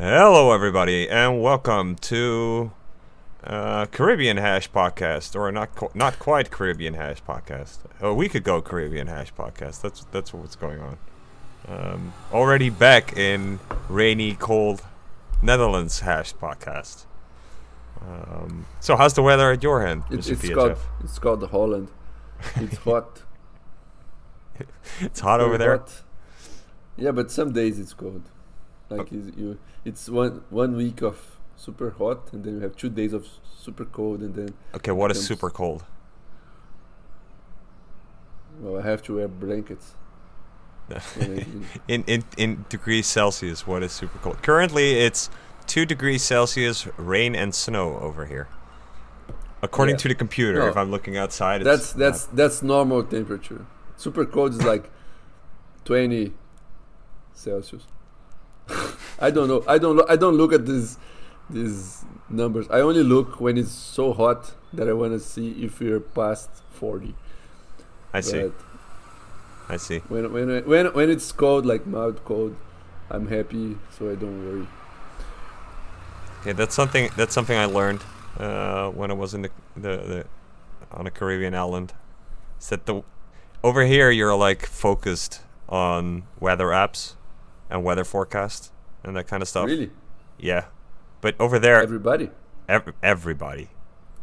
Hello, everybody, and welcome to uh, Caribbean Hash Podcast, or not qu- not quite Caribbean Hash Podcast. A week ago, Caribbean Hash Podcast. That's that's what's going on. Um, already back in rainy, cold Netherlands Hash Podcast. Um, so, how's the weather at your end, It's, Mr. it's called it's called Holland. It's hot. It's hot over there. hot. Yeah, but some days it's cold. Like is you, it's one one week of super hot, and then you have two days of super cold, and then Okay, what is super cold? well, I have to wear blankets. when I do- in, in in degrees Celsius, what is super cold? Currently, it's two degrees Celsius, rain and snow over here. According Yeah. to the computer, No. if I'm looking outside, that's it's that's that's normal temperature. Super cold is like twenty Celsius. I don't know. I don't. Lo- I don't look at these these numbers. I only look when it's so hot that I want to see if we're past forty. I see. I see. when when when when it's cold, like mild cold, I'm happy, so I don't worry. Yeah, that's something. That's something I learned uh, when I was in the, the the on a Caribbean island. Is that the over here you're like focused on weather apps and weather forecast and that kind of stuff. Really, Yeah, but over there everybody. Ev- everybody.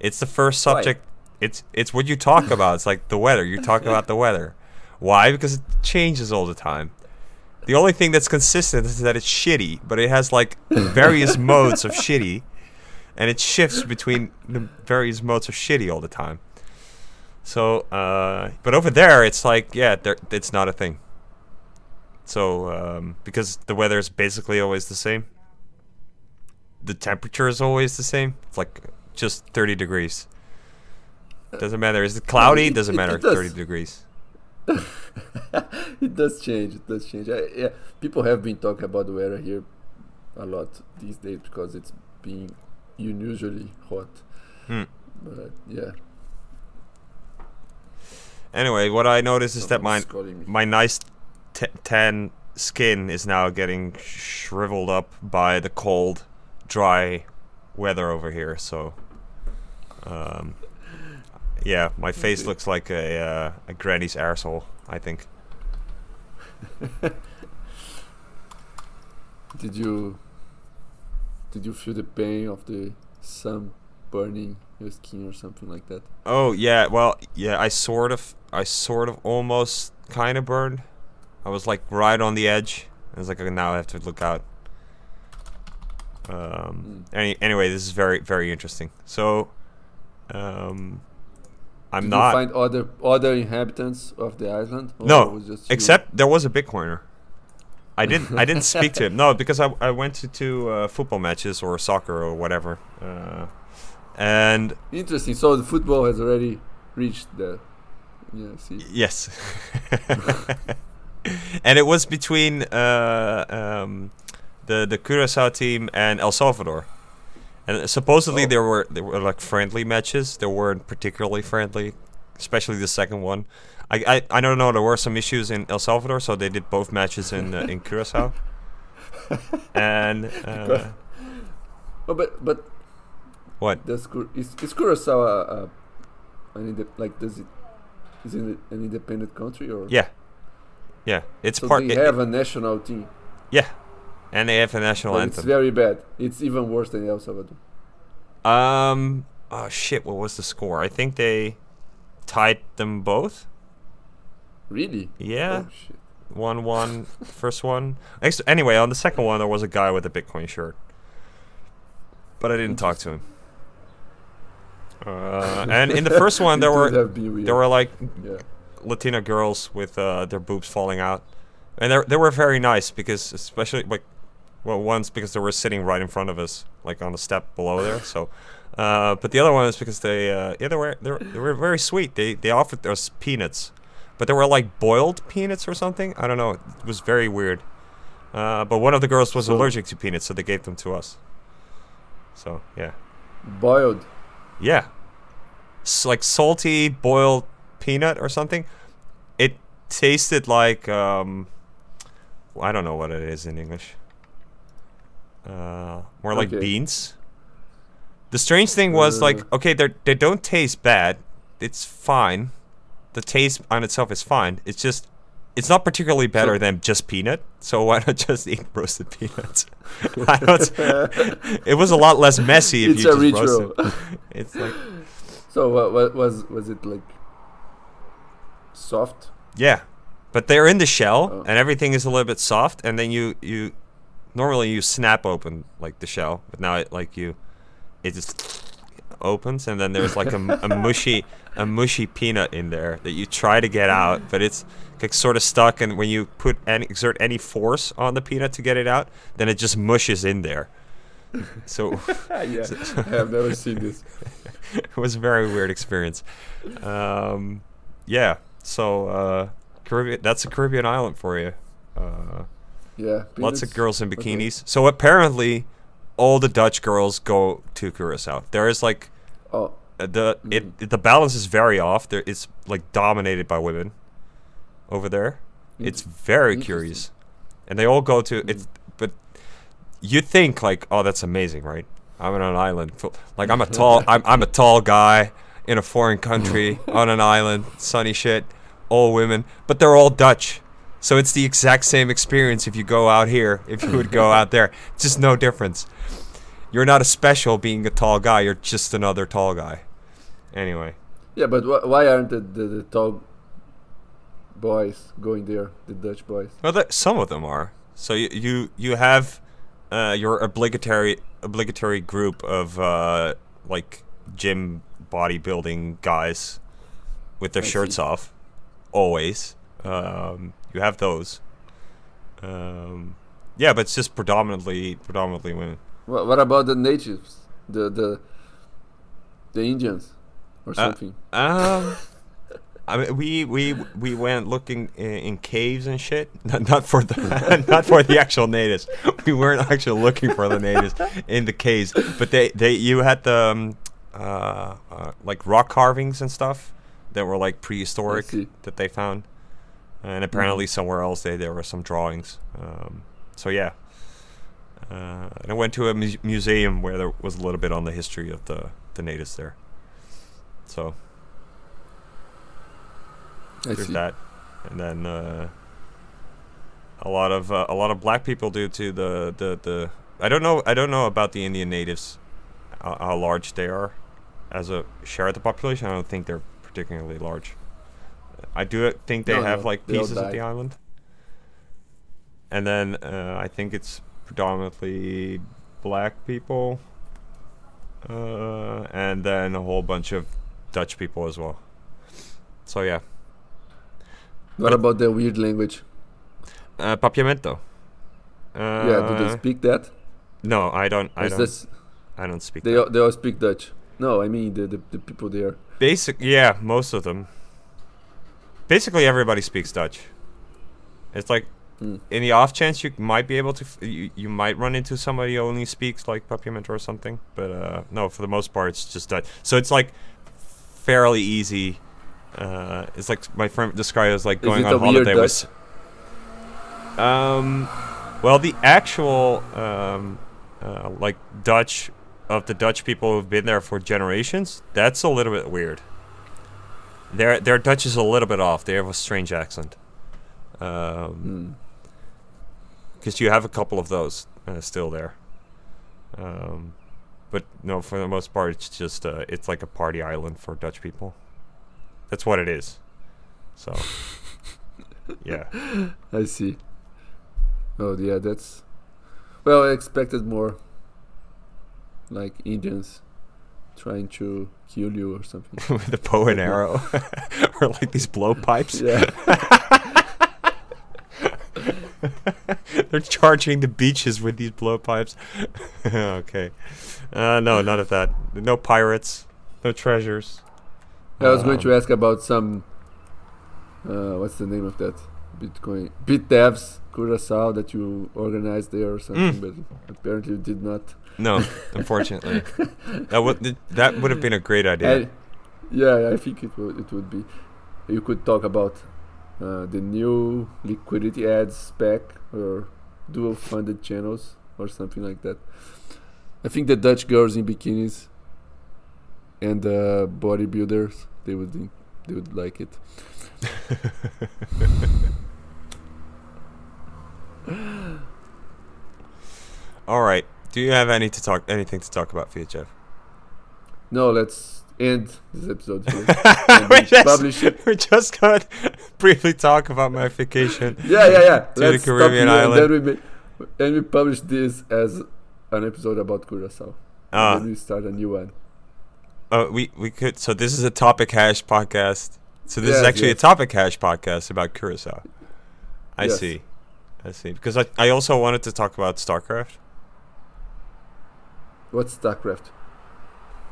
It's the first Why? subject. It's it's what you talk about. It's like the weather. You talk about the weather. Why? Because it changes all the time. The only thing that's consistent is that it's shitty, but it has like various modes of shitty, and it shifts between the various modes of shitty all the time. So, uh, but over there, it's like yeah, there, it's not a thing. So, um, because the weather is basically always the same, the temperature is always the same. It's like just 30 degrees. Doesn't matter. Is it cloudy? Doesn't matter. does. 30 degrees. it does change. It does change. I, yeah, people have been talking about the weather here a lot these days because it's being unusually hot. Hmm. But yeah, Anyway, what I noticed is that my someone's calling me. my nice t- tan skin is now getting shriveled up by the cold, dry weather over here. So, um, yeah, my face looks like a uh, a granny's arsehole. I think. Did you did you feel the pain of the sun burning your skin or something like that? Oh yeah, well yeah, I sort of, I sort of almost kind of burned. I was like right on the edge. I was like, okay, now I have to look out. Um. Any, anyway, this is very very interesting. So, um, I'm Did not. you find other other inhabitants of the island? Or No, was just you? except there was a Bitcoiner. I didn't. I didn't speak to him. No, because I, I went to two uh, football matches or soccer or whatever. Uh, and interesting. So the football has already reached the yeah. See, Yes. and it was between uh, um, the the Curacao team and El Salvador. And supposedly Oh. there were there were like friendly matches. They weren't particularly friendly, especially the second one. I, I, I don't know. There were some issues in El Salvador, so they did both matches in uh, in Curacao. and uh, oh, but but what? does Cur- is is Curacao an inde- like does it is it an independent country or Yeah, yeah. It's part. so part. they it- have a national team? yeah, and they have a national But it's very bad. It's even worse than El Salvador. Um. Oh shit! What was the score? I think they tied them both. Really? Yeah, Oh, shit. one one first one. Anyway, on the second one there was a guy with a Bitcoin shirt, but I didn't talk to him. Uh, and in the first one there were have been weird. there were like yeah. Latina girls with uh, their boobs falling out, and they they were very nice because especially like well once because they were sitting right in front of us like on the step below there. So, uh, but the other one is because they uh, yeah they were they were, they were very sweet. They they offered us peanuts, but they were like boiled peanuts or something. I don't know. It was very weird. Uh, but one of the girls was So- allergic to peanuts, so they gave them to us. So yeah, Boiled. yeah, S- like salty boiled peanut or something. It tasted like um, I don't know what it is in English. uh, more like Okay. beans. The strange thing was like Uh. okay, they they don't taste bad. It's fine. The taste on itself is fine. It's just it's not particularly better than just peanut. So why not just eat roasted peanuts? I don't. It was a lot less messy if it's you just roasted. It's like so what, what was was it like? Soft. Yeah, but they're in the shell, Oh. and everything is a little bit soft. And then you you normally you snap open like the shell, but now it like you it just opens, and then there's like a, a mushy a mushy peanut in there that you try to get out, but it's like sort of stuck. And when you put any exert any force on the peanut to get it out, then it just mushes in there. So yeah, I have never seen this. it was a very weird experience. Um, yeah, so uh, Caribbean. That's a Caribbean island for you. Uh, Yeah, lots of girls in Okay. bikinis. So apparently, all the Dutch girls go to Curacao. There is like Oh, uh, the it, the balance is very off. There it's like dominated by women over there. It's very curious, and they all go to it's. But you think like, oh, that's amazing, right? I'm on an island. Like I'm a tall, I'm I'm a tall guy in a foreign country on an island, sunny shit, all women, but they're all Dutch. So it's the exact same experience if you go out here, if you would go out there. Just no difference. You're not a special being a tall guy. You're just another tall guy. Anyway, yeah, but wh- why aren't the, the, the tall boys going there? The Dutch boys. well, that, some of them are. So you you, you have uh, your obligatory obligatory group of uh, like gym bodybuilding guys with their I shirts see. off, always. Um, you have those. Um, yeah, but it's just predominantly predominantly women. What, what about the natives? The the the Indians or Uh, something? Um, I mean, we we we went looking in, in caves and shit. Not, not for the not for the actual natives. We weren't actually looking for the natives in the caves, but they they you had the um, uh, uh, like rock carvings and stuff that were like prehistoric that they found, and apparently somewhere else they there were some drawings. Um, so yeah. Uh, and I went to a mu- museum where there was a little bit on the history of the, the natives there. So I there's see. that, and then uh, a lot of uh, a lot of black people due to the, the, the I don't know I don't know about the Indian natives, how, how large they are, as a share of the population. I don't think they're particularly large. I do think they No, have no, like pieces of the island, and then uh, I think it's predominantly black people, uh, and then a whole bunch of Dutch people as well. So yeah. What about the weird language? Uh, papiamento. Uh, yeah, do they speak that? No, I don't. I Is don't. this I don't speak. they that. all, they all speak Dutch? No, I mean the, the the people there. Basic. Yeah, most of them. Basically, everybody speaks Dutch. It's like, Hmm. in the off chance you might be able to, f- you, you might run into somebody who only speaks like papiamento or something. But uh, no, for the most part, it's just Dutch. So it's like fairly easy. Uh, it's like my friend described it as like going on holiday with. Um, well, the actual um, uh, like Dutch of the Dutch people who've been there for generations, that's a little bit weird. Their their Dutch is a little bit off. They have a strange accent. Um, Hmm. because you have a couple of those uh, still there. Um, but no, for the most part, it's just uh, it's like a party island for Dutch people. That's what it is. So, yeah. I see. Oh yeah, that's well. I expected more. Like Indians trying to kill you or something. with the bow and arrow, or like these blowpipes. yeah. They're charging the beaches with these blowpipes. okay. Uh, no, none of that. No pirates. No treasures. I was going Um, to ask about some. Uh, what's the name of that? Bitcoin. BitDevs Curacao that you organized there or something, Mm. but apparently you did not. No, unfortunately. that would that would have been a great idea. And- yeah, I think it would. It would be. You could talk about uh, the new liquidity ads spec or dual funded channels or something like that. I think the Dutch girls in bikinis and the bodybuilders they would think- they would like it. All right. Do you have any to talk anything to talk about, VHF? No, let's end this episode here. we, just, we just got briefly talk about my vacation. Yeah, yeah, yeah. the Let's stop Caribbean island. And then we ma- and we publish this as an episode about Curacao. Uh, and then we start a new one. oh, we we could. So this is a topic hash podcast. So this is actually yes. a topic hash podcast about Curacao. I Yes. see. I see. Because I, I also wanted to talk about StarCraft. What's StarCraft?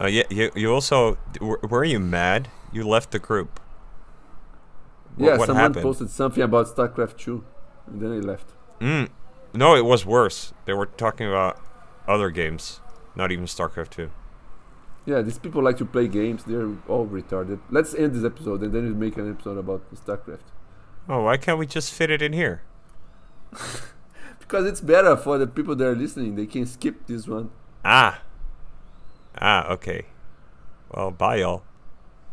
Uh, yeah, you you also were, were you mad? You left the group. Wha- yeah, what someone happened? posted something about StarCraft 2, and then I left. Mm. No, it was worse. They were talking about other games, not even StarCraft 2. Yeah, these people like to play games. They're all retarded. Let's end this episode, and then we make an episode about StarCraft. Oh, why can't we just fit it in here? Because it's better for the people that are listening. They can skip this one. Ah. Ah, okay. Well, bye, y'all.